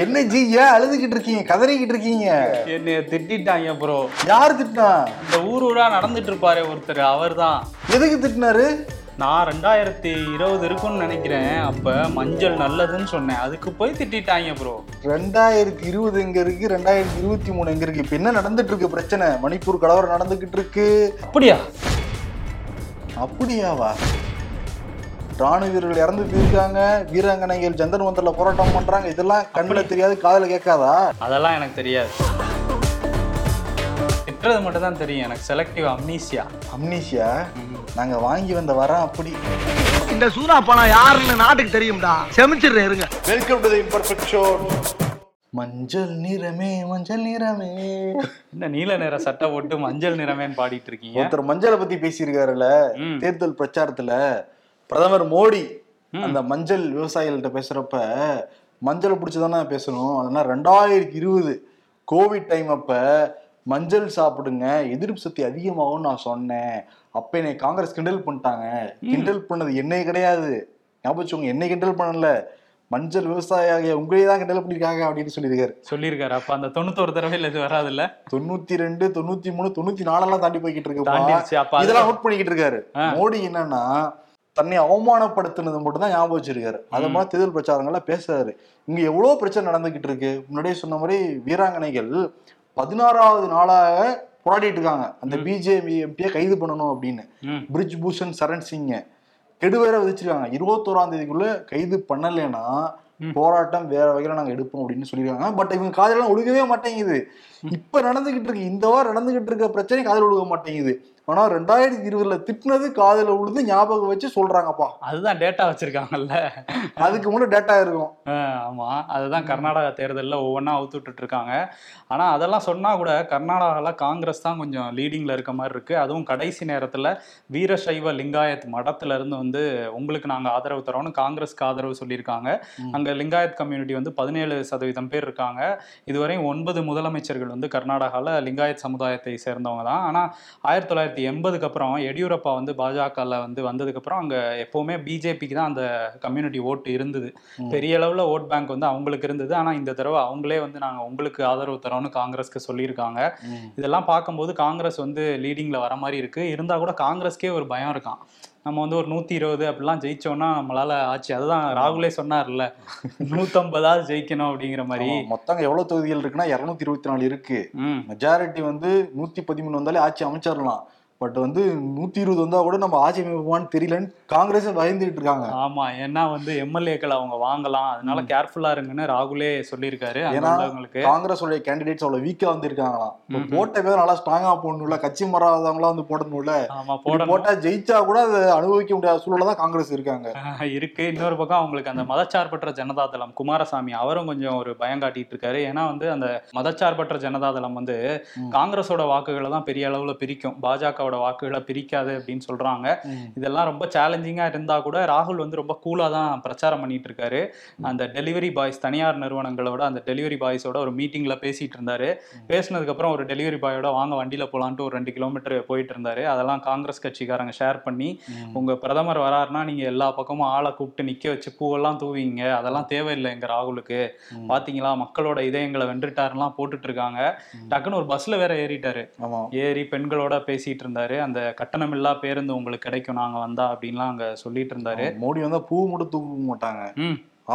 என்ன ஜி ஏன் அழுதுகிட்டு இருக்கீங்க? கதறிக்கிட்டு இருக்கீங்க? என்னைய திட்டிட்டாங்க ப்ரோ யார் திட்டினா? இந்த ஊர் ஊரா நடந்துட்டு இருப்பாரு ஒருத்தர் அவர்தான். எதுக்கு திட்டினாரு? நான் ரெண்டாயிரத்தி இருபது இருக்கும்னு நினைக்கிறேன். அப்ப மஞ்சள் நல்லதுன்னு சொன்னேன். அதுக்கு போய் திட்டிட்டாங்க ப்ரோ ரெண்டாயிரத்தி இருபது எங்க இருக்கு? ரெண்டாயிரத்தி இருபத்தி மூணு எங்க இருக்கு? இப்ப என்ன நடந்துட்டு இருக்கு பிரச்சனை? மணிப்பூர் கலவரம் நடந்துகிட்டு இருக்கு. அப்படியா? அப்படியாவா? ராணுவ வீரர்கள் இறந்து போயிருக்காங்க. வீராங்கனைகள் ஜந்தர் மந்தர்ல போராட்டம் பண்றாங்க. இதெல்லாம் கண்ணுல தெரியாது காதுல கேட்காதா? அதெல்லாம் எனக்கு தெரியாது. திட்டுறது மட்டும் தான் தெரியும். எனக்கு செலக்டிவ் அம்னீசியா அம்னீஷியா நாங்க வாங்கி வந்த வரம் அப்படி. இந்த சூனா பணம் யாருன்னு நாட்டுக்கு தெரியும்டா. செமிச்சிடுறேன் இருங்க. Welcome to the imperfect show மஞ்சள் நிறமே மஞ்சள் நிறமே. இந்த நீல நிற சட்டை போட்டு மஞ்சள் நிறமேன்னு பாடிட்டு இருக்கீங்க? ஒருத்தர் மஞ்சளை பத்தி பேசியிருக்காருல்ல. தேர்தல் பிரச்சாரத்துல. பிரதமர் மோடி அந்த மஞ்சள் விவசாயிகள்கிட்ட பேசுறப்ப மஞ்சள் பிடிச்சதானே பேசணும். அதனால ரெண்டாயிரத்தி இருபது கோவிட் டைம் அப்ப மஞ்சள் சாப்பிடுங்க எதிர்ப்பு சக்தி அதிகமாகும்னு நான் சொன்னேன். அப்ப என்னை காங்கிரஸ் கிண்டல் பண்ணிட்டாங்க. கிண்டல் பண்ணது என்னை கிடையாது. ஞாபகம் என்னை கிண்டல் பண்ணல. மஞ்சள் விவசாயியாக உங்களே தான் கிண்டல் பண்ணிருக்காங்க அப்படின்னு சொல்லியிருக்காரு. சொல்லியிருக்காரு. அப்ப அந்த தொண்ணூத்தொரு தடவையில் இது வராதுல்ல? தொண்ணூத்தி ரெண்டு தொண்ணூத்தி மூணு தொண்ணூத்தி நாலெல்லாம் தாண்டி போய்கிட்டு இருக்கு இதெல்லாம் நோட் பண்ணிக்கிட்டு இருக்காரு. மோடி என்னன்னா தன்னை அவமானப்படுத்தினது மட்டும் தான் ஞாபகம் வச்சிருக்காரு. அது மாதிரி தேர்தல் பிரச்சாரங்கள்ல பேசுறாரு. இங்க எவ்வளவு பிரச்சனை நடந்துகிட்டு இருக்கு? முன்னாடியே சொன்ன மாதிரி வீராங்கனைகள் பதினாறாவது நாளாக போராடிட்டு இருக்காங்க. அந்த பிஜேபி எம்பியை கைது பண்ணணும் அப்படின்னு. பிரிஜ் பூஷன் சரண் சிங்க கெடு வேற விதிச்சிருக்காங்க. இருபத்தோராம் தேதிக்குள்ள கைது பண்ணலைன்னா போராட்டம் வேற வகையில நாங்க எடுப்போம் அப்படின்னு சொல்லியிருக்காங்க. பட் இவங்க காதலாம் ஒழுகவே மாட்டேங்குது. இப்ப நடந்துகிட்டு இருக்கு. இந்த வாரம் நடந்துகிட்டு இருக்க பிரச்சனை காதல் ஒழுக மாட்டேங்குது. ஆனா ரெண்டாயிரத்தி இருபதுல திட்டினது காதல உழுது ஞாபகம் வச்சு சொல்றாங்கப்பா. அதுதான் டேட்டா வச்சிருக்காங்கல்ல. அதுக்கு முன்னாடி டேட்டா இருக்கும். ஆஹ் ஆமா. அதுதான் கர்நாடகா தேர்தலில் ஒவ்வொன்றா அவுத்து விட்டுட்டு இருக்காங்க ஆனா அதெல்லாம் சொன்னா கூட கர்நாடகாவில் காங்கிரஸ் தான் கொஞ்சம் லீடிங்ல இருக்க மாதிரி இருக்கு. அதுவும் கடைசி நேரத்துல வீரசைவ லிங்காயத் மடத்துல இருந்து வந்து உங்களுக்கு நாங்க ஆதரவு தரோம்னு காங்கிரஸ்க்கு ஆதரவு சொல்லியிருக்காங்க. அங்க லிங்காயத் கம்யூனிட்டி வந்து பதினேழு சதவீதம் பேர் இருக்காங்க. இதுவரையும் ஒன்பது முதலமைச்சர்கள் வந்து கர்நாடகாவில் லிங்காயத் சமுதாயத்தை சேர்ந்தவங்க தான். ஆனா ஆயிரத்தி தொள்ளாயிரத்தி எண்பதுக்கு அப்புறம் எடியூரப்பா வந்து பாஜகவில் வந்து வந்ததுக்கப்புறம் அங்கே எப்போவுமே பிஜேபிக்கு தான் அந்த கம்யூனிட்டி ஓட்டு இருந்தது. பெரிய அளவில் ஓட் பேங்க் வந்து அவங்களுக்கு இருந்தது. ஆனால் இந்த தடவை அவங்களே வந்து நாங்கள் உங்களுக்கு ஆதரவு தரோம்னு காங்கிரஸ்க்கு சொல்லியிருக்காங்க. இதெல்லாம் பார்க்கும்போது காங்கிரஸ் வந்து லீடிங்கில் வர மாதிரி இருக்கு. இருந்தால் கூட காங்கிரஸ்க்கே ஒரு பயம் இருக்கான் நம்ம வந்து ஒரு நூற்றி இருபது அப்படிலாம் ஜெயிச்சோம்னா நம்மளால ஆச்சு அதுதான் ராகுலே சொன்னார்ல நூற்றம்பதாவது ஜெயிக்கணும் அப்படிங்கிற மாதிரி. மொத்தம் எவ்வளவு தொகுதிகள் இருக்குன்னா இருநூத்தி இருபத்தி நாலு இருக்கு. மெஜாரிட்டி வந்து நூத்தி பதிமூணு வந்தாலே ஆட்சி அமைச்சிடலாம் பட் வந்து நூத்தி இருபது வந்தா கூட நம்ம ஆட்சி அமைப்போமான்னு தெரியலன்னு காங்கிரஸ் பயந்துகிட்டு இருக்காங்க. ஆமா ஏன்னா வந்து எம்எல்ஏக்கள் அவங்க வாங்கலாம். அதனால கேர்ஃபுல்லா இருங்கன்னு ராகுலே சொல்லியிருக்காரு. ஏன்னா காங்கிரஸ் உடைய கேண்டிடேட்ஸ் அவ்வளவு வீக்கா வந்திருக்காங்களாம். இப்ப போட்ட பேர் நல்லா ஸ்ட்ராங்கா போடணும்ல கட்சி மாறாதவங்களா வந்து போடணும்ல. போட்டா ஜெயிச்சா கூட அதை அனுபவிக்க முடியாத சூழல்ல தான் காங்கிரஸ் இருக்காங்க. இருக்கு. இன்னொரு பக்கம் அவங்களுக்கு அந்த மதச்சார்பற்ற ஜனதாதளம் குமாரசாமி அவரும் கொஞ்சம் ஒரு பயம் காட்டிட்டு இருக்காரு. ஏன்னா வந்து அந்த மதச்சார்பற்ற ஜனதாதளம் வந்து காங்கிரஸோட வாக்குகளை தான் பெரிய அளவுல பிரிக்கும். பாஜகவோட வாக்குகளை பிரிக்காது அப்படின்னு சொல்றாங்க. இதெல்லாம் ரொம்ப சேலஞ்சிங்கா இருந்தா கூட ராகுல் வந்து ரொம்ப கூலா தான் பிரச்சாரம் பண்ணிட்டு இருக்காரு. அந்த டெலிவரி பாய்ஸ் தனியார் நிறுவனங்களோட அந்த டெலிவரி பாய்ஸோட ஒரு மீட்டிங்ல பேசிட்டு இருந்தாரு. பேசினதுக்கு அப்புறம் ஒரு டெலிவரி பாயோட வாங்க வண்டியில போலான்ட்டு ஒரு ரெண்டு கிலோமீட்டர் போயிட்டு இருந்தாரு. அதெல்லாம் காங்கிரஸ் கட்சிக்காரங்க ஷேர் பண்ணி உங்க பிரதமர் வராருன்னா நீங்க எல்லா பக்கமும் ஆளை கூப்பிட்டு நிக்க வச்சு பூவெல்லாம் தூவிங்க. அதெல்லாம் தேவையில்லை எங்க ராகுலுக்கு. பாத்தீங்களா? மக்களோட இதயங்களை வென்றுட்டாருலாம் போட்டுட்டு இருக்காங்க. டக்குன்னு ஒரு பஸ்ல வேற ஏறிட்டாரு. ஏறி பெண்களோட பேசிட்டு இருந்தாரு. அந்த கட்டணமில்லா பேருந்து உங்களுக்கு கிடைக்கும் நாங்க வந்தா அப்படின்லாம் அங்க சொல்லிட்டு இருந்தாரு. மோடி வந்தா பூ மட்டும் தூக்க மாட்டாங்க.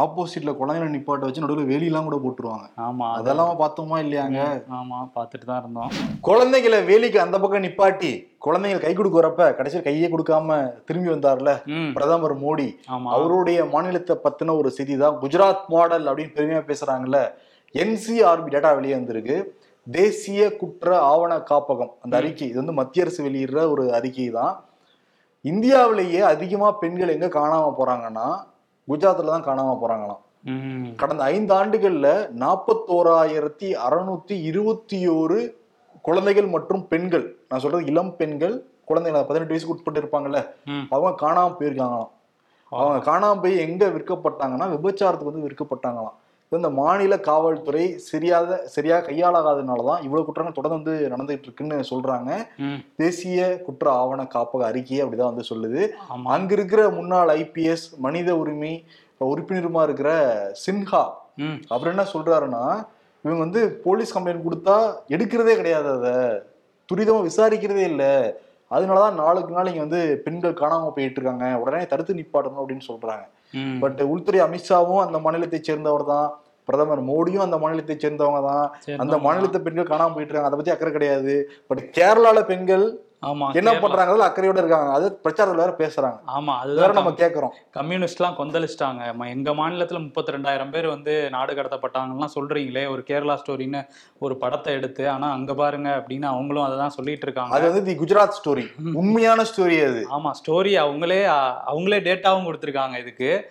ஆப்போசிட்ல குழந்தைகளை நிப்பாட்ட வச்சு நடுவில் வேலியெல்லாம் கூட போட்டுருவாங்க. ஆமா அதெல்லாம் பார்த்தோமா இல்லையாங்க? ஆமா பார்த்துட்டு தான் இருந்தோம். குழந்தைகளை வேலிக்கு அந்த பக்கம் நிப்பாட்டி குழந்தைகள் கை கொடுக்க வரப்ப கடைசியில் கையே கொடுக்காம திரும்பி வந்தார்ல பிரதமர் மோடி. அவருடைய மாநிலத்தை பத்தின ஒரு செய்தி தான் குஜராத் மாடல் அப்படின்னு பெருமையா பேசுறாங்கல்ல. என்சிஆர்பி டேட்டா வெளியே வந்திருக்கு. தேசிய குற்ற ஆவண காப்பகம். அந்த அறிக்கை. இது வந்து மத்திய அரசு வெளியிடுற ஒரு அறிக்கை தான். இந்தியாவிலேயே அதிகமா பெண்கள் எங்க காணாம போறாங்கன்னா குஜராத்ல தான் காணாம போறாங்களாம். கடந்த ஐந்து ஆண்டுகள்ல நாற்பத்தோராயிரத்தி அறுநூத்தி இருபத்தி ஓரு குழந்தைகள் மற்றும் பெண்கள் நான் சொல்றது இளம் பெண்கள் குழந்தைகள் பதினெட்டு வயசுக்கு உட்பட்டு இருப்பாங்கல்ல அவங்க காணாம போயிருக்காங்களாம். அவங்க காணாம போய் எங்க விற்கப்பட்டாங்கன்னா விபச்சாரத்துக்கு வந்து விற்கப்பட்டாங்களாம். இந்த மாநில காவல்துறை சரியாத சரியா கையாளாகாதனாலதான் இவ்வளவு குற்றங்கள் தொடர்ந்து வந்து நடந்துகிட்டு இருக்குன்னு சொல்றாங்க. தேசிய குற்ற ஆவண காப்பக அறிக்கையே அப்படிதான் வந்து சொல்லுது. அங்க இருக்கிற முன்னாள் ஐபிஎஸ் மனித உரிமை உறுப்பினருமா இருக்கிற சின்ஹா அப்புறம் என்ன சொல்றாருன்னா இவங்க வந்து போலீஸ் கம்ப்ளைண்ட் கொடுத்தா எடுக்கிறதே கிடையாது அதை. துரிதமா விசாரிக்கிறதே இல்லை. அதனாலதான் நாளுக்கு நாள் இங்க வந்து பெண்கள் காணாம போயிட்டு இருக்காங்க. உடனே தடுத்து நிப்பாட்டணும் அப்படின்னு சொல்றாங்க. பட் உள்துறை அமித்ஷாவும் அந்த மாநிலத்தை சேர்ந்தவர் தான் பிரதமர் மோடியும் அந்த மாநிலத்தை சேர்ந்தவங்க தான் அந்த. மாநிலத்து பெண்கள் காணாம போயிட்டு இருக்காங்க. அதை பத்தி அக்கறை கிடையாது. பட் கேரளால பெண்கள் ஆமா என்ன கேரளா. பண்றாங்க அக்கறையோட இருக்காங்க. அது பிரச்சாரத்துல வேற பேசுறாங்க. ஆமா அது வேற அதுதான் நம்ம கேக்குறோம். கம்யூனிஸ்ட்லாம் கொந்தளிச்சிட்டாங்க. ம- எங்க மாநிலத்துல முப்பத்தி ரெண்டாயிரம் பேர் வந்து நாடு கடத்தப்பட்டாங்கலாம் சொல்றீங்களே ஒரு கேரளா ஸ்டோரின்னு ஒரு படத்தை எடுத்து ஆனா அங்க பாருங்க அப்படின்னு அவங்களும் அதை தான் சொல்லிட்டு இருக்காங்க. அது வந்து தி குஜராத் ஸ்டோரி. உண்மையான ஸ்டோரி அது. ஆமா ஸ்டோரி அவங்களே அவங்களே டேட்டாவும் கொடுத்துருக்காங்க இதுக்கு.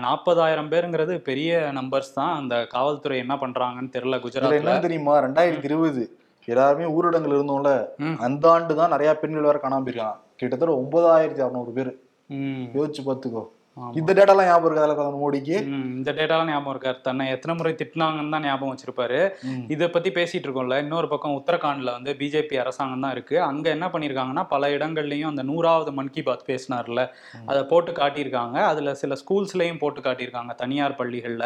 நாற்பதாயிரம் பேருங்கிறது பெரிய நம்பர்ஸ் தான். அந்த காவல்துறை என்ன பண்றாங்கன்னு தெரியல என்ன தெரியுமா? ரெண்டாயிரத்தி இருபது. எல்லாருமே ஊரடங்குல இருந்தோம்ல. அந்த ஆண்டு தான் நிறைய பெண்கள் வேற காணாம போயிருக்காங்க கிட்டத்தட்ட ஒன்பதாயிரத்தி அறுநூறு பேர் யோசிச்சு பாத்துக்கோ. இந்த டேட்டாலாம் ஞாபகம் இருக்கா பிரதமர் மோடிக்கு? இந்த டேட்டாலாம் ஞாபகம் இருக்காரு தன்னை எத்தனை முறை திட்டினாங்கன்னு தான் ஞாபகம் வச்சிருப்பாரு. இதை பத்தி பேசிட்டு இருக்கோம்ல. இன்னொரு பக்கம் உத்தரகாண்ட்ல வந்து பிஜேபி அரசாங்கம் தான் இருக்கு. அங்க என்ன பண்ணிருக்காங்கன்னா பல இடங்கள்லயும் அந்த நூறாவது மன் கி பாத் பேசினார்ல. அதை போட்டு காட்டியிருக்காங்க. அதுல சில ஸ்கூல்ஸ்லயும் போட்டு காட்டியிருக்காங்க தனியார் பள்ளிகள்ல.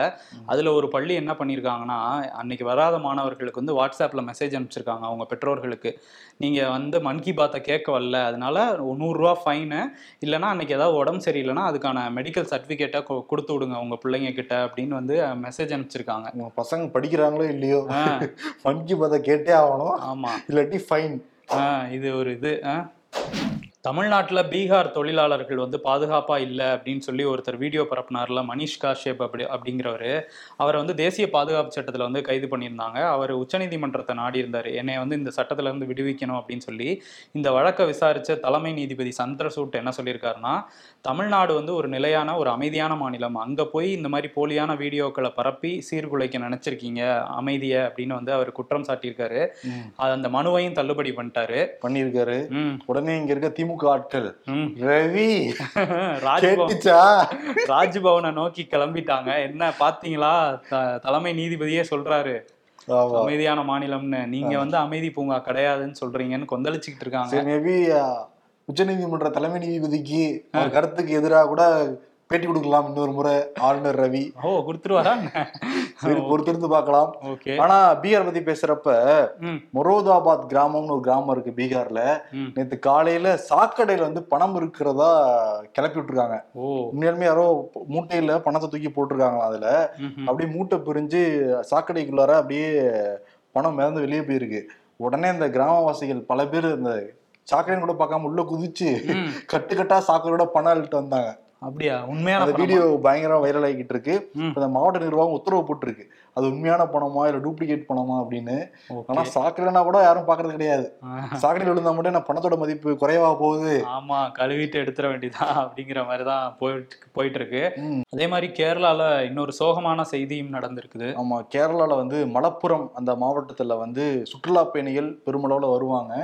அதுல ஒரு பள்ளி என்ன பண்ணியிருக்காங்கன்னா அன்னைக்கு வராத மாணவர்களுக்கு வந்து வாட்ஸ்அப்ல மெசேஜ் அனுப்பிச்சிருக்காங்க அவங்க பெற்றோர்களுக்கு. நீங்க வந்து மன் கி பாத்தை கேட்க வரல. அதனால நூறுரூவா ஃபைனு இல்லைன்னா அன்னைக்கு ஏதாவது உடம்பு சரியில்லைன்னா அதுக்கான மெடிக்கல் சர்டிஃபிகேட்டை கொடுத்து விடுங்க உங்க பிள்ளைங்க கிட்ட அப்படின்னு வந்து மெசேஜ் அனுப்பிச்சிருக்காங்க. உங்க பசங்க படிக்கிறாங்களோ இல்லையோ? ஆ. மன்கி பாத்தை கேட்டே ஆகணும். ஆமா. இல்லாட்டி ஃபைன் ஆ, இது ஒரு இது ஆ. தமிழ்நாட்டுல பீகார் தொழிலாளர்கள் வந்து பாதுகாப்பா இல்லை அப்படின்னு சொல்லி ஒருத்தர் வீடியோ பரப்புனார்ல மணிஷ் காஷ்யப் அப்படி அப்படிங்கிறவர். அவரை வந்து தேசிய பாதுகாப்பு சட்டத்துல வந்து கைது பண்ணியிருந்தாங்க. அவர் உச்சநீதிமன்றத்தை நாடி இருந்தார் என்னை வந்து இந்த சட்டத்துல இருந்து விடுவிக்கணும் அப்படின்னு சொல்லி இந்த வழக்கை விசாரிச்ச தலைமை நீதிபதி சந்திரசூட் என்ன சொல்லியிருக்காருன்னா தமிழ்நாடு வந்து ஒரு நிலையான ஒரு அமைதியான மாநிலம். அங்க போய் இந்த மாதிரி போலியான வீடியோக்களை பரப்பி சீர்குலைக்க நினைச்சிருக்கீங்க அமைதியை அப்படின்னு வந்து அவர் குற்றம் சாட்டியிருக்காரு. அந்த மனுவையும் தள்ளுபடி பண்ணிட்டாரு. பண்ணியிருக்காரு. உடனே இங்க இருக்க திமுக ஆட்கள். ம். ரவி ராஜ்பவன். ராஜ்பவனை நோக்கி கிளம்பிட்டாங்க. என்ன பாத்தீங்களா? தலைமை நீதிபதியே சொல்றாரு. அமைதியான மாநிலம்னு. நீங்க வந்து அமைதி பூங்கா கிடையாதுன்னு சொல்றீங்கன்னு கொந்தளிச்சுக்கிட்டு இருக்காங்க. மேபி உச்ச நீதிமன்ற தலைமை நீதிபதிக்கு கருத்துக்கு எதிராக கூட பேட்டி கொடுக்கலாம் இன்னொரு முறை ஆளுநர் ரவி. ஓ கொடுத்துருவாரா? சரி பொறுத்திருந்து பார்க்கலாம். ஆனா பீகார் பத்தி பேசுறப்ப மொரோதாபாத் கிராமம்னு ஒரு கிராமம் இருக்கு பீகார்ல. நேத்து காலையில சாக்கடையில வந்து பணம் இருக்கிறதா கிளப்பி விட்டுருக்காங்க. உண்மையாலுமே யாரோ மூட்டையில பணத்தை தூக்கி போட்டிருக்காங்களா அதுல. அப்படியே மூட்டை பிரிஞ்சு சாக்கடைக்குள்ளார அப்படியே பணம் மிதந்து வெளியே போயிருக்கு. உடனே இந்த கிராமவாசிகள் பல பேர் இந்த சாக்கடைன்னு கூட பார்க்காம உள்ள குதிச்சு ம். கட்டு கட்டா சாக்கடையோட பணம் அள்ளிட்டு வந்தாங்க. அப்படியா உண்மையான அந்த? வீடியோ பயங்கரம் வைரல் ஆகிட்டு இருக்கு இந்த மாவட்ட நிர்வாகம் உத்தரவு போட்டிருக்கு அது உண்மையான பணமா இல்ல டூப்ளிகேட் பணமா அப்படின்னு. ஆனா சாக்கடைனா கூட யாரும் பாக்குறது கிடையாது. சாக்கடையில் விழுந்தா மட்டும் என்ன பணத்தோட மதிப்பு குறைவா போகுது ஆமா கழுவிட்டு எடுத்துட வேண்டியதான் அப்படிங்கிற மாதிரி தான் போயிட்டு போயிட்டு இருக்கு. அதே மாதிரி கேரளால இன்னொரு சோகமான செய்தியும் நடந்திருக்குது ஆமா கேரளால வந்து மலப்புரம் அந்த மாவட்டத்துல வந்து சுற்றுலா பயணிகள் பெருமளவுல வருவாங்க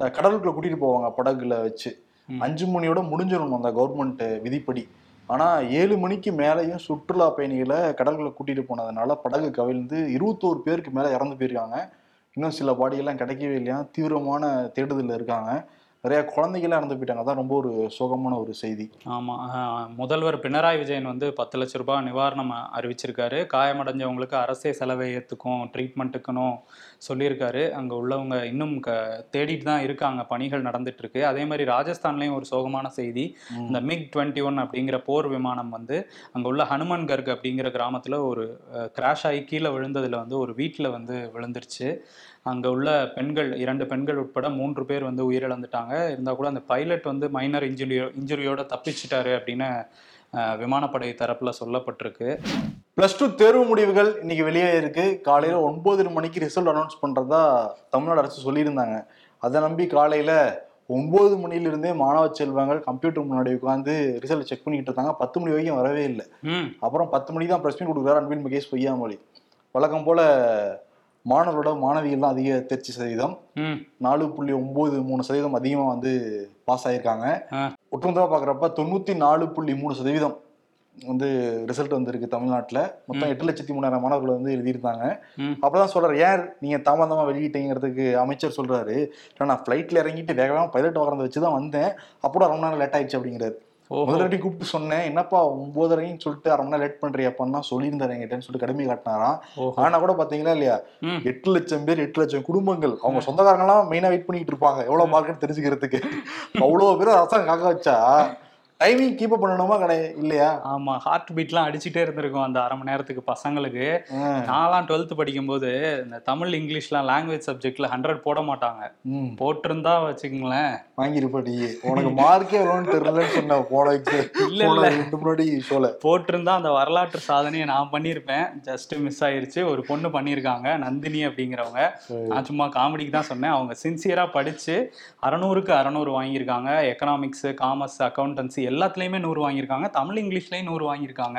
கடலுக்குள்ள கூட்டிட்டு போவாங்க படகுல வச்சு. அஞ்சு மணியோட முடிஞ்சிடணும் அந்த கவர்மெண்ட் விதிப்படி. ஆனா ஏழு மணிக்கு மேலேயும் சுற்றுலா பயணிகளை கடல்களை கூட்டிட்டு போனதுனால படகு கவிழ்ந்து இருபத்தோரு பேருக்கு மேல இறந்து போயிருக்காங்க. இன்னும் சில பாடியெல்லாம் கிடைக்கவே இல்லையா? தீவிரமான தேடுதலில் இருக்காங்க. நிறைய குழந்தைகள்லாம் இறந்து போயிட்டாங்க. அதான் ரொம்ப ஒரு சோகமான ஒரு செய்தி. ஆமா. ஆஹ் முதல்வர் பினராயி விஜயன் வந்து பத்து லட்ச ரூபாய் நிவாரணம் அறிவிச்சிருக்காரு. காயமடைஞ்சவங்களுக்கு அரசே செலவை ஏத்துக்கும் ட்ரீட்மெண்ட்டுக்குன்னு சொல்லியிருக்காரு. அங்க உள்ளவங்க இன்னும் க தேடிட்டு தான் இருக்காங்க. பணிகள் நடந்துட்டு இருக்கு அதே மாதிரி ராஜஸ்தான்லயும் ஒரு சோகமான செய்தி. இந்த மிக் டுவெண்ட்டி ஒன் அப்படிங்கிற போர் விமானம் வந்து அங்க உள்ள ஹனுமன் கர்க் அப்படிங்கிற கிராமத்துல ஒரு கிராஷ் ஆகி கீழே விழுந்ததுல வந்து ஒரு வீட்டுல வந்து விழுந்துருச்சு. அங்க உள்ள பெண்கள் இரண்டு பெண்கள் உட்பட மூன்று பேர் வந்து உயிரிழந்துட்டாங்க. இருந்தா கூட அந்த பைலட் வந்து மைனர் இன்ஜுரியோ இன்ஜுரியோட தப்பிச்சிட்டாரு அப்படின்னு விமானப்படை தரப்புல சொல்லப்பட்டிருக்கு. பிளஸ் டூ தேர்வு முடிவுகள் இன்னைக்கு வெளியே இருக்கு. காலையில ஒன்பது மணிக்கு ரிசல்ட் அனௌன்ஸ் பண்றதா தமிழ்நாடு அரசு சொல்லியிருந்தாங்க. அதை நம்பி காலையில ஒன்பது மணிலிருந்தே மாணவ செல்வங்கள் கம்ப்யூட்டர் முன்னாடி உட்காந்து ரிசல்ட் செக் பண்ணிட்டு இருந்தாங்க பத்து மணி வரைக்கும் வரவே இல்லை. அப்புறம் பத்து மணிக்கு தான் பிரஸ் மீட் கொடுக்குறாரு அன்பின் மகேஷ் பொய்யாமொழி. வழக்கம் போல மாணவர்களோட மாணவிகள் தான் அதிக தேர்ச்சி சதவீதம். நாலு புள்ளி ஒன்பது மூணு சதவீதம் அதிகமாக வந்து பாஸ் ஆயிருக்காங்க. ஆ. ஒட்டுமொத்தமாக பார்க்குறப்ப தொண்ணூற்றி நாலு புள்ளி மூணு சதவீதம் வந்து ரிசல்ட் வந்திருக்கு தமிழ்நாட்டில். மொத்தம் எட்டு லட்சத்தி மூணாயிரம் மாணவர்கள் வந்து எழுதியிருந்தாங்க. அப்பதான் சொல்றாரு ஏன் நீங்க தாமதமா வெளியிட்டீங்கிறதுக்கு அமைச்சர் சொல்றாரு. "இல்ல, நான் ஃப்ளைட்ல இறங்கிட்டு வேகமாக பைலட் வாங்குறத வச்சு தான் வந்தேன். அப்போ ரொம்ப நேரம் லேட் ஆயிடுச்சு அப்படிங்கிறாரு. முதல் வாட்டி கூப்பிட்டு சொன்னேன். என்னப்பா ஒன்பதரைன்னு சொல்லிட்டு அரை மணி நேரம் லேட் பண்றியாப்பான்னா சொல்லியிருந்தாரு என்கிட்டன்னு சொல்லிட்டு கடுமை காட்டினாராம். ஆனா கூட பாத்தீங்களா இல்லையா. எட்டு லட்சம் பேர் எட்டு லட்சம் குடும்பங்கள். அவங்க சொந்தக்காரங்க எல்லாம் மெயினா வெயிட் பண்ணிட்டு இருப்பாங்க. எவ்வளவு மார்க்குன்னு தெரிஞ்சுக்கிறதுக்கு. அவ்வளவு பேர் அரசாங்கம் காக்க வச்சா டைமிங் கீப் பண்ணணுமா கிடையாது இல்லையா? ஆமா ஹார்ட் பீட்லாம் அடிச்சுட்டே இருந்திருக்கும் அந்த அரை மணி நேரத்துக்கு பசங்களுக்கு. நான்லாம் டுவெல்த் படிக்கும்போது இந்த தமிழ் இங்கிலீஷ்லாம் லாங்குவேஜ் சப்ஜெக்ட்ல ஹண்ட்ரட் போட மாட்டாங்க. போட்டிருந்தா வச்சுக்கங்களேன். வாங்கிருப்ப நீ. உனக்கு மார்க்கே எவ்வளோன்னு தெரியலன்னு சொன்ன போன இல்ல, இல்ல. முன்னாடி ஷோல போட்டிருந்தா அந்த வரலாற்று சாதனையை நான் பண்ணியிருப்பேன். ஜஸ்ட் மிஸ் ஆயிருச்சு. ஒரு பொண்ணு பண்ணியிருக்காங்க நந்தினி அப்படிங்கிறவங்க. நான் சும்மா காமெடிக்கு தான் சொன்னேன். அவங்க சின்சியரா படிச்சு அறநூறுக்கு அறநூறு வாங்கியிருக்காங்க. எக்கனாமிக்ஸ் காமர்ஸ் அக்கௌண்டன்சி எல்லாத்துலயுமே நூறு வாங்கியிருக்காங்க. தமிழ் இங்கிலீஷ்லயும் நூறு வாங்கியிருக்காங்க.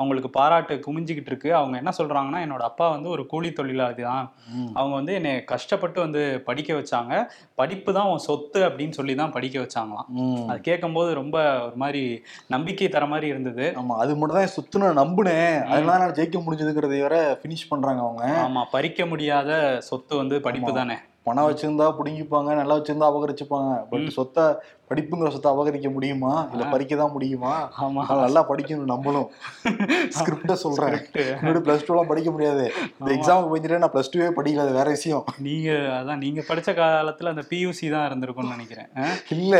அவங்களுக்கு பாராட்டு குமிஞ்சிக்கிட்டு இருக்கு. அவங்க என்ன சொல்றாங்கன்னா என்னோட அப்பா வந்து ஒரு கூலி தொழிலாளி தான். அவங்க வந்து என்னை கஷ்டப்பட்டு வந்து படிக்க வச்சாங்க. படிப்பு தான் உன் சொத்து அப்படின்னு சொல்லி தான் படிக்க வச்சாங்களாம். அது கேட்கும்போது ரொம்ப ஒரு மாதிரி நம்பிக்கை தர மாதிரி இருந்தது. ஆமா அது மட்டும் தான் சுத்து நான் நம்பினேன். அதனால நான் ஜெயிக்க முடிஞ்சதுங்கிறத வர ஃபினிஷ் பண்றாங்க அவங்க. ஆமா பறிக்க முடியாத சொத்து வந்து படிப்பு தானே. பணம் வச்சிருந்தா புடுங்கிப்பாங்க நல்லா வச்சிருந்தா அபகரிச்சுப்பாங்க. பட் சொத்தை படிப்புங்கிற சொத்தை அபகரிக்க முடியுமா? இல்ல பறிக்க தான் முடியுமா? ஆமா. நல்லா படிக்கணும் நம்மளும். ஸ்கிரிப்ட சொல்றேன். முன்னாடி பிளஸ் டூ எல்லாம் படிக்க முடியாது. இந்த எக்ஸாமுக்கு போயிட்டு நான் பிளஸ் டூவே படிக்கல அது வேற விஷயம். நீங்க அதான் நீங்க படிச்ச காலத்துல அந்த பியூசி தான் இருந்திருக்கும்னு நினைக்கிறேன்? இல்ல.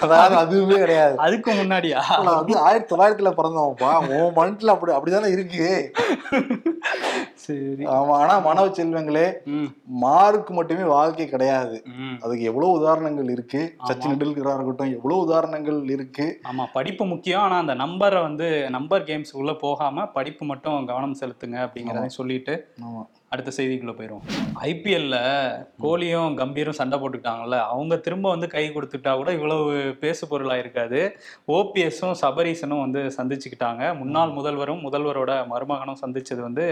அதாவது அதுவுமே கிடையாது. அதுக்கு முன்னாடியா? வந்து ஆயிரத்தி தொள்ளாயிரத்துல பிறந்தவன்ப்பா. உன் மனசுல அப்படி அப்படிதானே இருக்கு. சரி. ஆமா ஆனா மாணவ செல்வங்களே மார்க் மட்டுமே வாழ்க்கை கிடையாது. அதுக்கு எவ்வளவு உதாரணங்கள் இருக்கு? சச்சின் டெண்டுல்கரா இருக்கட்டும் எவ்வளவு உதாரணங்கள் இருக்கு? ஆமா படிப்பு முக்கியம். ஆனா அந்த நம்பரை வந்து நம்பர் கேம்ஸ் உள்ள போகாம படிப்பு மட்டும் கவனம் செலுத்துங்க அப்படிங்கிறத சொல்லிட்டு ஆமா. அடுத்த செய்திக்குள்ள போயிரும். ஐபிஎல்ல கோலியும் கம்பீரும் சண்டை போட்டுக்கிட்டாங்கல்ல அவங்க திரும்ப வந்து கை கொடுத்துட்டா கூட இவ்வளவு பேசு பொருளா இருக்காது. ஓபிஎஸும் சபரீசனும் வந்து சந்திச்சுக்கிட்டாங்க. முன்னாள் முதல்வரும் முதல்வரோட மருமகனும் சந்திச்சது வந்து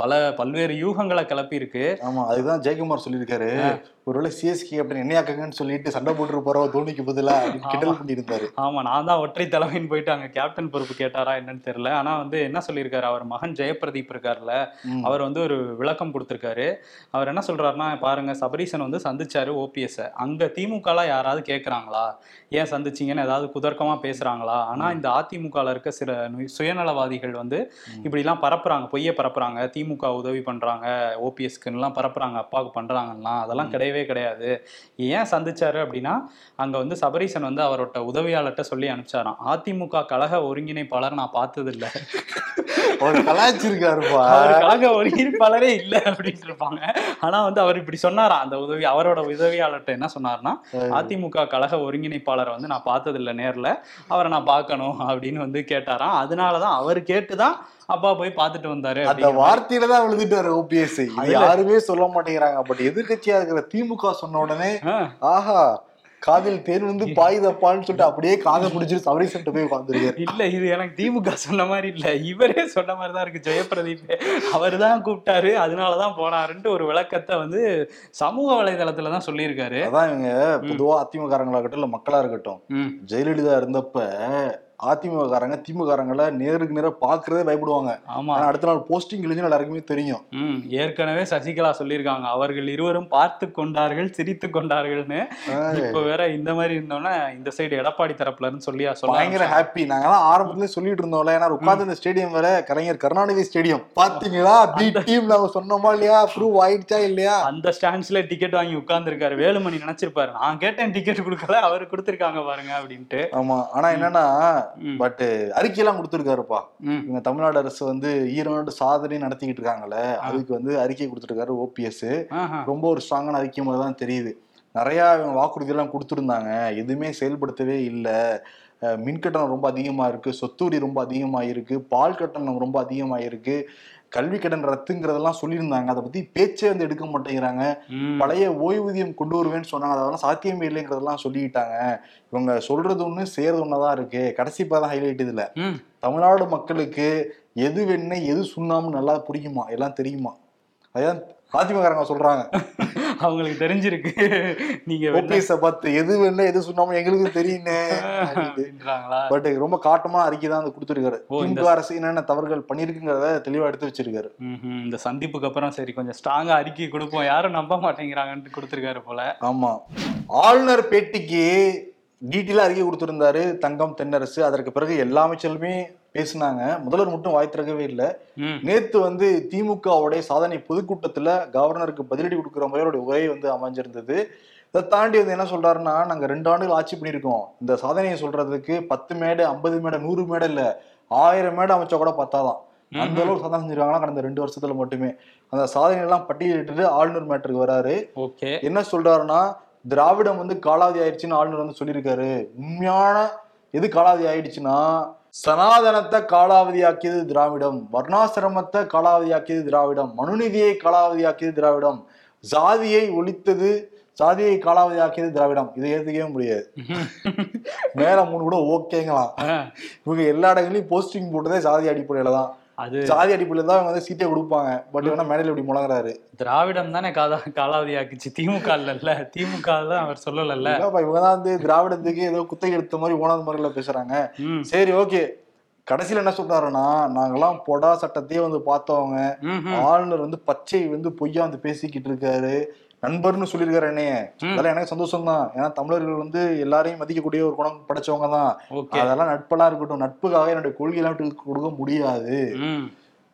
பல பல்வேறு யூகங்களை கிளப்பி இருக்கு ஆமா அதுதான் ஜெயக்குமார் சொல்லியிருக்காரு. ஒருவேளை சிஎஸ்கே அப்படின்னு என்னையாக்கங்கன்னு சொல்லிட்டு சண்டை போட்டு போறவ தோனிக்கு பதிலா அப்படின்னு கிண்டல் பண்ணியிருந்தாரு. ஆமா நான் தான் ஒற்றை தலைமைன்னு போயிட்டு அங்க கேப்டன் பொறுப்பு கேட்டாரா என்னன்னு தெரியல. ஆனா வந்து என்ன சொல்லியிருக்காரு? அவர் மகன் ஜெயபிரதீப் இருக்கார்ல. அவர் வந்து ஒரு விளக்கம் கொடுத்திருக்காரு. அவர் என்ன சொல்றாருன்னா பாருங்க சபரீசன் வந்து சந்திச்சாரு ஓபிஎஸ் அங்க திமுகல யாராவது கேக்குறாங்களா? ஏன் சந்திச்சீங்கன்னு ஏதாவது குதர்க்கமா பேசுறாங்களா? ஆனா இந்த அதிமுகல இருக்க சில சுயநலவாதிகள் வந்து இப்படி எல்லாம் பரப்புறாங்க பொய்ய பரப்புறாங்க. திமுக உதவி பண்றாங்க ஓபிஎஸ்க்கு எல்லாம் பரப்புறாங்க அப்பாவுக்கு பண்றாங்கலாம் அதெல்லாம் கிடையவே கிடையாது. ஏன் சந்திச்சாரு அப்படின்னா அங்க வந்து சபரீசன் வந்து அவரோட உதவியாளர்கிட்ட சொல்லி அனுப்பிச்சாராம். அதிமுக கழக ஒருங்கிணைப்பாளர் நான் பார்த்தது இல்ல அவர் கலாய்ச்சிருக்காருப்பா. அவர் கழக ஒருங்கிணைப்பாளரே இல்ல அப்படின்ட்டு இருப்பாங்க. ஆனா வந்து அவர் இப்படி சொன்னாராம். அந்த உதவி அவரோட உதவியாளர்கிட்ட என்ன சொன்னார்னா அதிமுக கழக ஒருங்கிணைப்பாளரை வந்து நான் பார்த்தது இல்ல நேர்ல. அவரை நான் பார்க்கணும் அப்படின்னு வந்து கேட்டாராம். அதனாலதான் அவர் கேட்டுதான் அப்பா போய் பார்த்துட்டு வந்தாரு அந்த வார்த்தையில தான் விழுந்துட்டாரு ஓபிஎஸ் யாருமே சொல்ல மாட்டேங்கிறாங்க. பட் எதிர்க்கட்சியா இருக்கிற திமுக சொன்ன உடனே ஆஹா காதில் தேன் வந்து பாயுதப்பான்னு சொல்லிட்டு அப்படியே காதை பிடிச்சிட்டு சபரீசன் போய் உட்காந்துருக்காரு இல்ல இது எனக்கு திமுக சொன்ன மாதிரி இல்ல. இவரே சொன்ன மாதிரி தான் இருக்கு. ஜெயபிரதீப் அவர் தான் கூப்பிட்டாரு. அதனாலதான் போனாருன்ட்டு ஒரு விளக்கத்தை வந்து சமூக வலைதளத்துல தான் சொல்லியிருக்காரு. அதான் இவங்க பொதுவா அதிமுககாரங்களா இருக்கட்டும் இல்ல மக்களா இருக்கட்டும் ஜெயலலிதா இருந்தப்ப அதிமுக காரங்க திமுக காரங்கள நேருக்கு நேரா பாக்குறதே பயப்படுவாங்க. ஆமா. அடுத்த நாள் போஸ்டிங் எழுதி எல்லாருக்குமே தெரியும். ம் ஏற்கனவே சசிகலா சொல்லியிருக்காங்க. அவர்கள் இருவரும் பார்த்து கொண்டார்கள் சிரித்து கொண்டார்கள்னு. இப்ப வேற இந்த மாதிரி இருந்தோம்னா இந்த சைடு எடப்பாடி தரப்புல இருந்து சொல்லியா பயங்கர ஹாப்பி நாங்கெல்லாம் ஆரம்பத்துல சொல்லிட்டு இருந்தோம்ல. ஏன்னா உட்கார்ந்து இந்த ஸ்டேடியம் வேற கலைஞர் கருணாநிதி ஸ்டேடியம் பாத்தீங்களா? பி டீம் நாங்க சொன்னோமா இல்லையா? ப்ரூவ் ஆயிடுச்சா இல்லையா? அந்த ஸ்டாண்ட்ஸ்ல டிக்கெட் வாங்கி உட்கார்ந்துருக்காரு. வேலுமணி நினைச்சிருப்பாரு. நான் கேட்டேன் டிக்கெட் கொடுக்கல அவரு கொடுத்துருக்காங்க பாருங்க அப்படின்ட்டு. ஆமா. ஆனா என்னன்னா. பட் அறிக்கையெல்லாம் கொடுத்துருக்காருப்பா. இவங்க தமிழ்நாடு அரசு வந்து ஈரோடு சாதனை நடத்திக்கிட்டு இருக்காங்கல்ல அதுக்கு வந்து அறிக்கை கொடுத்துருக்காரு ஓபிஎஸ். ரொம்ப ஒரு ஸ்ட்ராங்கான அறிக்கை மாதிரி தான் தெரியுது. நிறைய இவங்க வாக்குறுதி எல்லாம் கொடுத்துருந்தாங்க. எதுவுமே செயல்படுத்தவே இல்லை. மின் கட்டணம் ரொம்ப அதிகமா இருக்கு. சொத்து வரி ரொம்ப அதிகமா இருக்கு பால் கட்டணம் ரொம்ப அதிகமா இருக்கு கல்வி கடன் ரத்துங்கிறதெல்லாம் சொல்லியிருந்தாங்க. அதை பத்தி பேச்சே வந்து எடுக்க மாட்டேங்கிறாங்க. பழைய ஓய்வூதியம் கொண்டு வருவேன்னு சொன்னாங்க. அதெல்லாம் சாத்தியமே இல்லைங்கிறதெல்லாம் சொல்லிட்டாங்க. இவங்க சொல்றது ஒண்ணு செய்யறது ஒண்ணுதான் இருக்கு. கடைசி தான் ஹைலைட் இதுல. தமிழ்நாடு மக்களுக்கு எது வெண்ணெய் எது சுண்ணாம்பு நல்லா புரியுமா? எல்லாம் தெரியுமா? அதான் அதிமுககாரங்க சொல்றாங்க. அவங்களுக்கு தெரிஞ்சிருக்கு. நீங்க ஓபிஎஸ் பார்த்து எது வெண்ணெய் எது சுண்ணாம்பு எங்களுக்கு தெரியுமே பட் ரொம்ப காட்டமான அறிக்கை தான் வந்து கொடுத்துருக்காரு. இந்த- திமுக அரசு என்னென்ன தவறுகள் பண்ணிருக்குங்கிறத தெளிவா எடுத்து வச்சிருக்காரு. இந்த சந்திப்புக்கு அப்புறம் சரி கொஞ்சம் ஸ்ட்ராங்கா அறிக்கை கொடுப்போம். யாரும் நம்ப மாட்டேங்கிறாங்கன்ட்டு கொடுத்துருக்காரு போல. ஆமா. ஆளுநர் பேட்டிக்கு டீட்டெயிலாக அறிக்கை கொடுத்திருந்தாரு தங்கம் தென்னரசு. அதற்கு பிறகு எல்லா அமைச்சர்களுமே பேசினாங்க. முதல்வர் மட்டும் வாய் திறக்கவே இல்லை. நேத்து வந்து திமுகவுடைய சாதனை பொதுக்கூட்டத்துல கவர்னருக்கு பதிலடி கொடுக்குற மாதிரி அவருடைய உரை வந்து அமைஞ்சிருந்தது. இதை தாண்டி வந்து என்ன சொல்றாருன்னா நாங்க ரெண்டு ஆண்டுகள் ஆட்சி பண்ணியிருக்கோம். இந்த சாதனையை சொல்றதுக்கு பத்து மேடை ஐம்பது மேடை நூறு மேடை இல்ல. ஆயிரம் மேடை அமைச்சா கூட பத்தாதான். அந்த அளவுக்கு சாதனை செஞ்சிருக்காங்கன்னா கடந்த ரெண்டு வருஷத்துல மட்டுமே. அந்த சாதனை எல்லாம் பட்டியலிட்டு ஆளுநர் மேட்டருக்கு வராரு. என்ன சொல்றாருன்னா திராவிடம் வந்து காலாவதி ஆயிடுச்சுன்னு ஆளுநர் வந்து சொல்லியிருக்காரு. உண்மையான எது காலாவதி ஆயிடுச்சுன்னா சனாதனத்தை காலாவதியாக்கியது திராவிடம் வர்ணாசிரமத்தை காலாவதியாக்கியது திராவிடம் மனுநீதியை காலாவதியாக்கியது திராவிடம் ஜாதியை ஒழித்தது சாதியை காலாவதியாக்கியது திராவிடம். இதை ஏத்துக்கவே முடியாது. மேல மூணு கூட ஓகேங்களாம். இவங்க எல்லா இடங்களையும் போஸ்டிங் போட்டதே சாதி அடிப்படையில தான் அது சாதி அடிப்படையில தான் இவங்க வந்து சீட்டை கொடுப்பாங்க. பட் இவனா மேடையில் இப்படி முழங்குறாரு. திராவிடம் தானே காதா காலாவதி ஆக்குச்சு திமுக இல்ல திமுக தான் அவர் சொல்லலல்ல இவங்க தான் வந்து திராவிடத்துக்கு ஏதோ குத்தகை எடுத்த மாதிரி ஓனாத முறையில பேசுறாங்க. சரி ஓகே. கடைசியில என்ன சொல்றாருன்னா நாங்கெல்லாம் பொடா சட்டத்தையே வந்து பார்த்தவங்க. ஆளுநர் வந்து பச்சை வந்து பொய்யா வந்து பேசிக்கிட்டு இருக்காரு. நண்பர்னு சொல்லியிருக்காரு என்னைய. அதெல்லாம் எனக்கு சந்தோஷம் தான் ஏன்னா தமிழர்கள் வந்து எல்லாரையும் மதிக்கக்கூடிய ஒரு குணம் படைச்சவங்க தான் அதெல்லாம் நட்பெல்லாம் இருக்கட்டும். நட்புக்காக என்னுடைய கொள்கையெல்லாம் கொடுக்க முடியாது.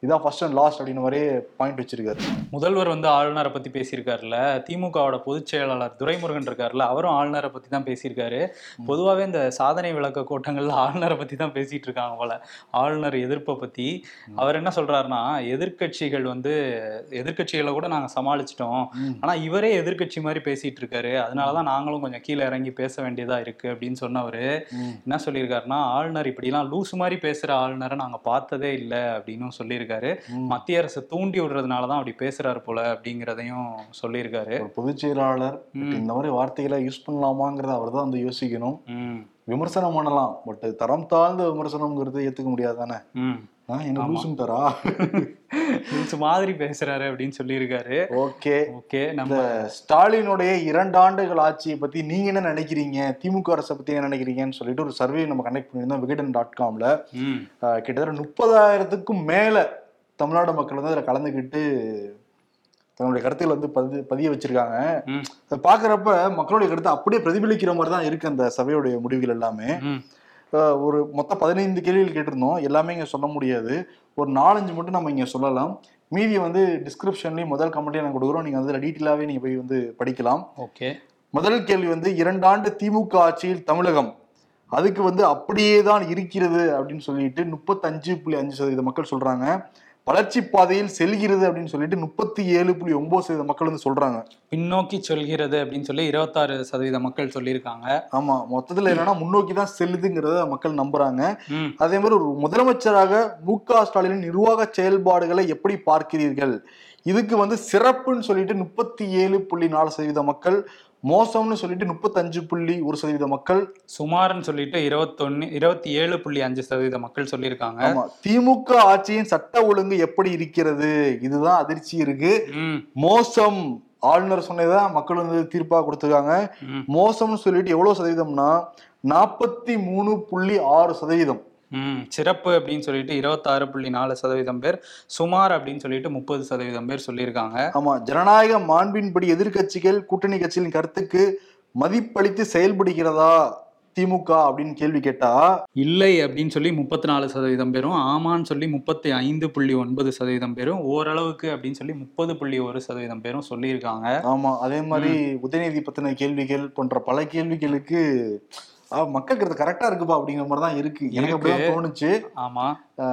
இதான் ஃபர்ஸ்ட் அண்ட் லாஸ்ட் அப்படின்னு வரைய பாயிண்ட் வச்சிருக்காரு. முதல்வர் வந்து ஆளுநரை பத்தி பேசியிருக்காருல்ல திமுகவோட பொதுச் செயலாளர் துரைமுருகன் இருக்காருல்ல அவரும் ஆளுநரை பத்தி தான் பேசியிருக்காரு. பொதுவாகவே இந்த சாதனை விளக்க கூட்டங்கள்ல ஆளுநரை பத்தி தான் பேசிட்டு இருக்காங்க போல. ஆளுநர் எதிர்ப்பை பத்தி. அவர் என்ன சொல்றாருன்னா எதிர்க்கட்சிகள் வந்து எதிர்க்கட்சிகளை கூட நாங்க சமாளிச்சிட்டோம். ஆனா இவரே எதிர்க்கட்சி மாதிரி பேசிட்டு இருக்காரு. அதனாலதான் நாங்களும் கொஞ்சம் கீழே இறங்கி பேச வேண்டியதா இருக்கு அப்படின்னு சொன்னவரு. என்ன சொல்லியிருக்காருன்னா ஆளுநர் இப்படிலாம் லூஸ் மாதிரி பேசுற ஆளுநரை நாங்க பார்த்ததே இல்லை அப்படின்னு சொல்லியிருக்காரு. ம். மத்திய அரசு தூண்டி விடுறதுனால தான் அப்படி பேசுறாரு போல அப்படிங்கிறதையும் சொல்லியிருக்காரு. பொதுச் செயலாளர் இந்த மாதிரி வார்த்தைகளை யூஸ் பண்ணலாமாங்கிறத அவர் தான் வந்து யோசிக்கணும். விமர்சனம் பண்ணலாம் பட் தரம் தாழ்ந்த விமர்சனம்ங்கிறது ஏத்துக்க முடியாது தானே என்ன லூசுன்ட்டாரா லூசு மாதிரி பேசுறாரு அப்படின்னு சொல்லியிருக்காரு. ஓகே. ஓகே நம்ம ஸ்டாலினுடைய இரண்டு ஆண்டுகள் ஆட்சியை பத்தி நீங்க என்ன நினைக்கிறீங்க? திமுக அரசை பத்தி என்ன நினைக்கிறீங்கன்னு சொல்லிட்டு ஒரு சர்வே நம்ம கனெக்ட் பண்ணியிருந்தோம் விகடன் டாட் காம்ல கிட்டத்தட்ட முப்பதாயிரத்துக்கும் மேல தமிழ்நாடு மக்கள் வந்து அதுல கலந்துக்கிட்டு தன்னுடைய கருத்துக்களை வந்து பதிவு பதிய வச்சிருக்காங்க. அதை பாக்குறப்ப மக்களுடைய கருத்து அப்படியே பிரதிபலிக்கிற மாதிரி தான் இருக்கு அந்த சபையுடைய முடிவுகள் எல்லாமே. ஒரு மொத்தம் பதினைந்து கேள்விகள் கேட்டிருந்தோம். எல்லாமே இங்க சொல்ல முடியாது. ஒரு நாலஞ்சு மட்டும் நம்ம இங்க சொல்லலாம். மீதி வந்து டிஸ்கிரிப்ஷன்லயும் முதல் கமெண்ட்லயும் நான் கொடுக்குறோம். நீங்க அதில் டீட்டெயிலாவே நீங்க போய் வந்து படிக்கலாம். ஓகே. முதல் கேள்வி வந்து இரண்டாண்டு திமுக ஆட்சியில் தமிழகம். அதுக்கு வந்து அப்படியே தான் இருக்கிறது அப்படின்னு சொல்லிட்டு முப்பத்தஞ்சு புள்ளி அஞ்சு சதவீத மக்கள் சொல்றாங்க. வளர்ச்சி பாதையில் செல்கிறது அப்படின்னு சொல்லிட்டு முப்பத்தி ஏழு புள்ளி ஒன்பது சதவீத மக்கள் வந்து சொல்றாங்க. பின்னோக்கி சொல்கிறது அப்படின்னு சொல்லி இருபத்தாறு சதவீத மக்கள் சொல்லியிருக்காங்க. ஆமா மொத்தத்துல என்னன்னா முன்னோக்கி தான் செல்லுதுங்கிறத மக்கள் நம்புறாங்க. அதே மாதிரி ஒரு முதலமைச்சராக மு க ஸ்டாலினின் நிர்வாக செயல்பாடுகளை எப்படி பார்க்கிறீர்கள்? இதுக்கு வந்து சிறப்புன்னு சொல்லிட்டு முப்பத்தி ஏழு புள்ளி நாலு சதவீத மக்கள் மோசம்னு சொல்லிட்டு முப்பத்தஞ்சு புள்ளி ஒரு சதவீத மக்கள் சுமார்னு சொல்லிட்டு இருபத்தொன்னு இருபத்தி ஏழு புள்ளி அஞ்சு சதவீத மக்கள் சொல்லியிருக்காங்க. திமுக ஆட்சியின் சட்ட ஒழுங்கு எப்படி இருக்கிறது? இதுதான் அதிர்ச்சி இருக்கு. மோசம் ஆளுநர் சொன்னதுதான் மக்கள் வந்து தீர்ப்பா கொடுத்துருக்காங்க. மோசம்னு சொல்லிட்டு எவ்வளவு சதவீதம்னா நாற்பத்தி மூணு புள்ளி ஆறு சதவீதம். ம் சிறப்பு அப்படின்னு சொல்லிட்டு இருபத்தாறு புள்ளி நாலு சதவீதம் பேர் சுமார் அப்படின்னு சொல்லிட்டு முப்பது சதவீதம் பேர் சொல்லியிருக்காங்க. ஆமா ஜனநாயக மாண்பின்படி எதிர்க்கட்சிகள் கூட்டணி கட்சிகளின் கருத்துக்கு மதிப்பளித்து செயல்படுகிறதா திமுக அப்படின்னு கேள்வி கேட்டா இல்லை அப்படின்னு சொல்லி முப்பத்தி நாலு சதவீதம் பேரும் ஆமான்னு சொல்லி முப்பத்தி ஐந்து புள்ளி ஒன்பது சதவீதம் பேரும் ஓரளவுக்கு அப்படின்னு சொல்லி முப்பது புள்ளி ஒரு சதவீதம் பேரும் சொல்லியிருக்காங்க. ஆமா அதே மாதிரி உதயநிதி பத்தின கேள்விகள் போன்ற பல கேள்விகளுக்கு ஆ, மக்கள் கருத்து கரெக்டா இருக்குப்பா அப்படிங்கிற மாதிரி தான் இருக்கு. எனக்கு அப்படிதான் தோணுச்சு. ஆமா.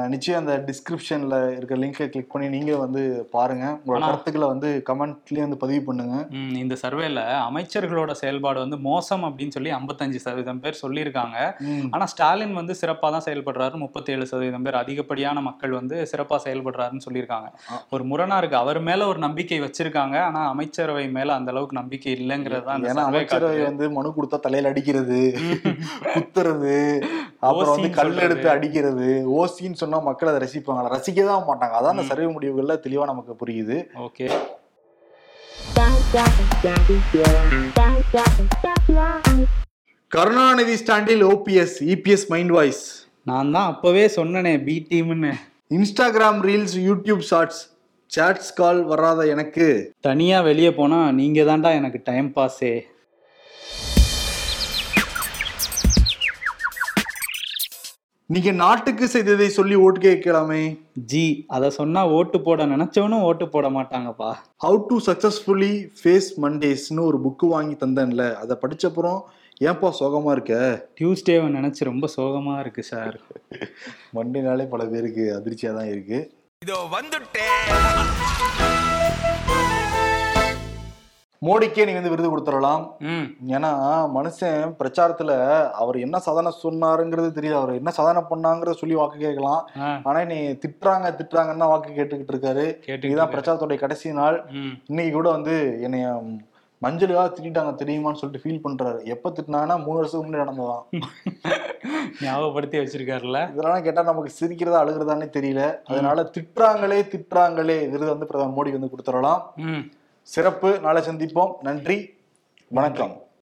நிச்சயம் அந்த டிஸ்கிரிப்ஷன்ல இருக்க லிங்கை கிளிக் பண்ணி நீங்க வந்து பாருங்க உங்களோட கருத்துக்களை வந்து கமெண்ட்லயே வந்து பதிவு பண்ணுங்க இந்த சர்வேல அமைச்சர்களோட செயல்பாடு வந்து மோசம் அப்படின்னு சொல்லி ஐம்பத்தஞ்சு சதவீதம் பேர் சொல்லியிருக்காங்க ம். ஆனா ஸ்டாலின் வந்து சிறப்பா தான் செயல்படுறாரு முப்பத்தி ஏழு சதவீதம் பேர் அதிகப்படியான மக்கள் வந்து சிறப்பா செயல்படுறாருன்னு சொல்லியிருக்காங்க. ஒரு முரணா இருக்கு அவர் மேல ஒரு நம்பிக்கை வச்சிருக்காங்க ஆனா அமைச்சரவை மேல அந்த அளவுக்கு நம்பிக்கை இல்லைங்கிறது தான் ஏன்னா அமைச்சரவை. வந்து மனு கொடுத்தா தலையில அடிக்கிறது குத்துறது அப்புறம் வந்து கல். எடுத்து அடிக்கிறது ஓசின்னு சொன்னா மக்கள் அதை ரசிப்பாங்களா ரசிக்க தான் மாட்டாங்க. அதான் அந்த சர்வே முடிவுகள்ல தெளிவா நமக்கு புரியுது. ஓகே. கருணாநிதி ஸ்டாண்டில் ஓபிஎஸ் இபிஎஸ் மைண்ட் வாய்ஸ் நான் தான் அப்பவே சொன்னனே B டீம்னு Instagram reels YouTube shorts chats call வராத எனக்கு. தனியா வெளியே போனா நீங்க தான்டா எனக்கு டைம் பாஸே நீங்க நாட்டுக்கு செய்ததை சொல்லி ஓட்டு கேட்கலாமே. ஜி அதை சொன்னா ஓட்டு போட நினைச்சவனும் ஓட்டு போட மாட்டாங்கப்பா. ஹவு டு சக்சஸ்ஃபுல்லி ஃபேஸ் மண்டேஸ்னு ஒரு புக்கு வாங்கி தந்தேன்ல. அதை படிச்சப்புறம் ஏன்பா சோகமா இருக்க? டியூஸ்டேவை நினைச்சு ரொம்ப சோகமா இருக்கு சார் மண்டேனாலே பல பேருக்கு அதிர்ச்சியா தான் இருக்கு. இதோ வந்துட்டேன். மோடிக்கே நீங்க வந்து விருது கொடுத்துடலாம். ஏன்னா மனுஷன் பிரச்சாரத்துல அவர் என்ன சாதனை சொன்னாருங்கிறது தெரியாது. அவர் என்ன சாதனை பண்ணாங்கிறத சொல்லி வாக்கு கேட்கலாம். ஆனா நீ திட்டுறாங்க திட்டுறாங்கன்னு வாக்கு கேட்டுக்கிட்டு இருக்காரு. இதுதான். பிரச்சாரத்துடைய கடைசி நாள். இன்னைக்கு கூட வந்து என்னைய மஞ்சளுக்காக திட்டாங்க தெரியுமான்னு சொல்லிட்டு ஃபீல் பண்றாரு. எப்ப திட்டினாங்கன்னா மூணு வருஷத்துக்கு முன்னாடி நடந்ததான். ஞாபகப்படுத்தி வச்சிருக்காருல்ல? இதெல்லாம் கேட்டா நமக்கு சிரிக்கிறதா அழுகிறதானே தெரியல. அதனால திட்டுறாங்களே திட்டுறாங்களே விருது வந்து பிரதமர் மோடி வந்து கொடுத்துடலாம். சிறப்பு. நாளை சந்திப்போம். நன்றி. வணக்கம்.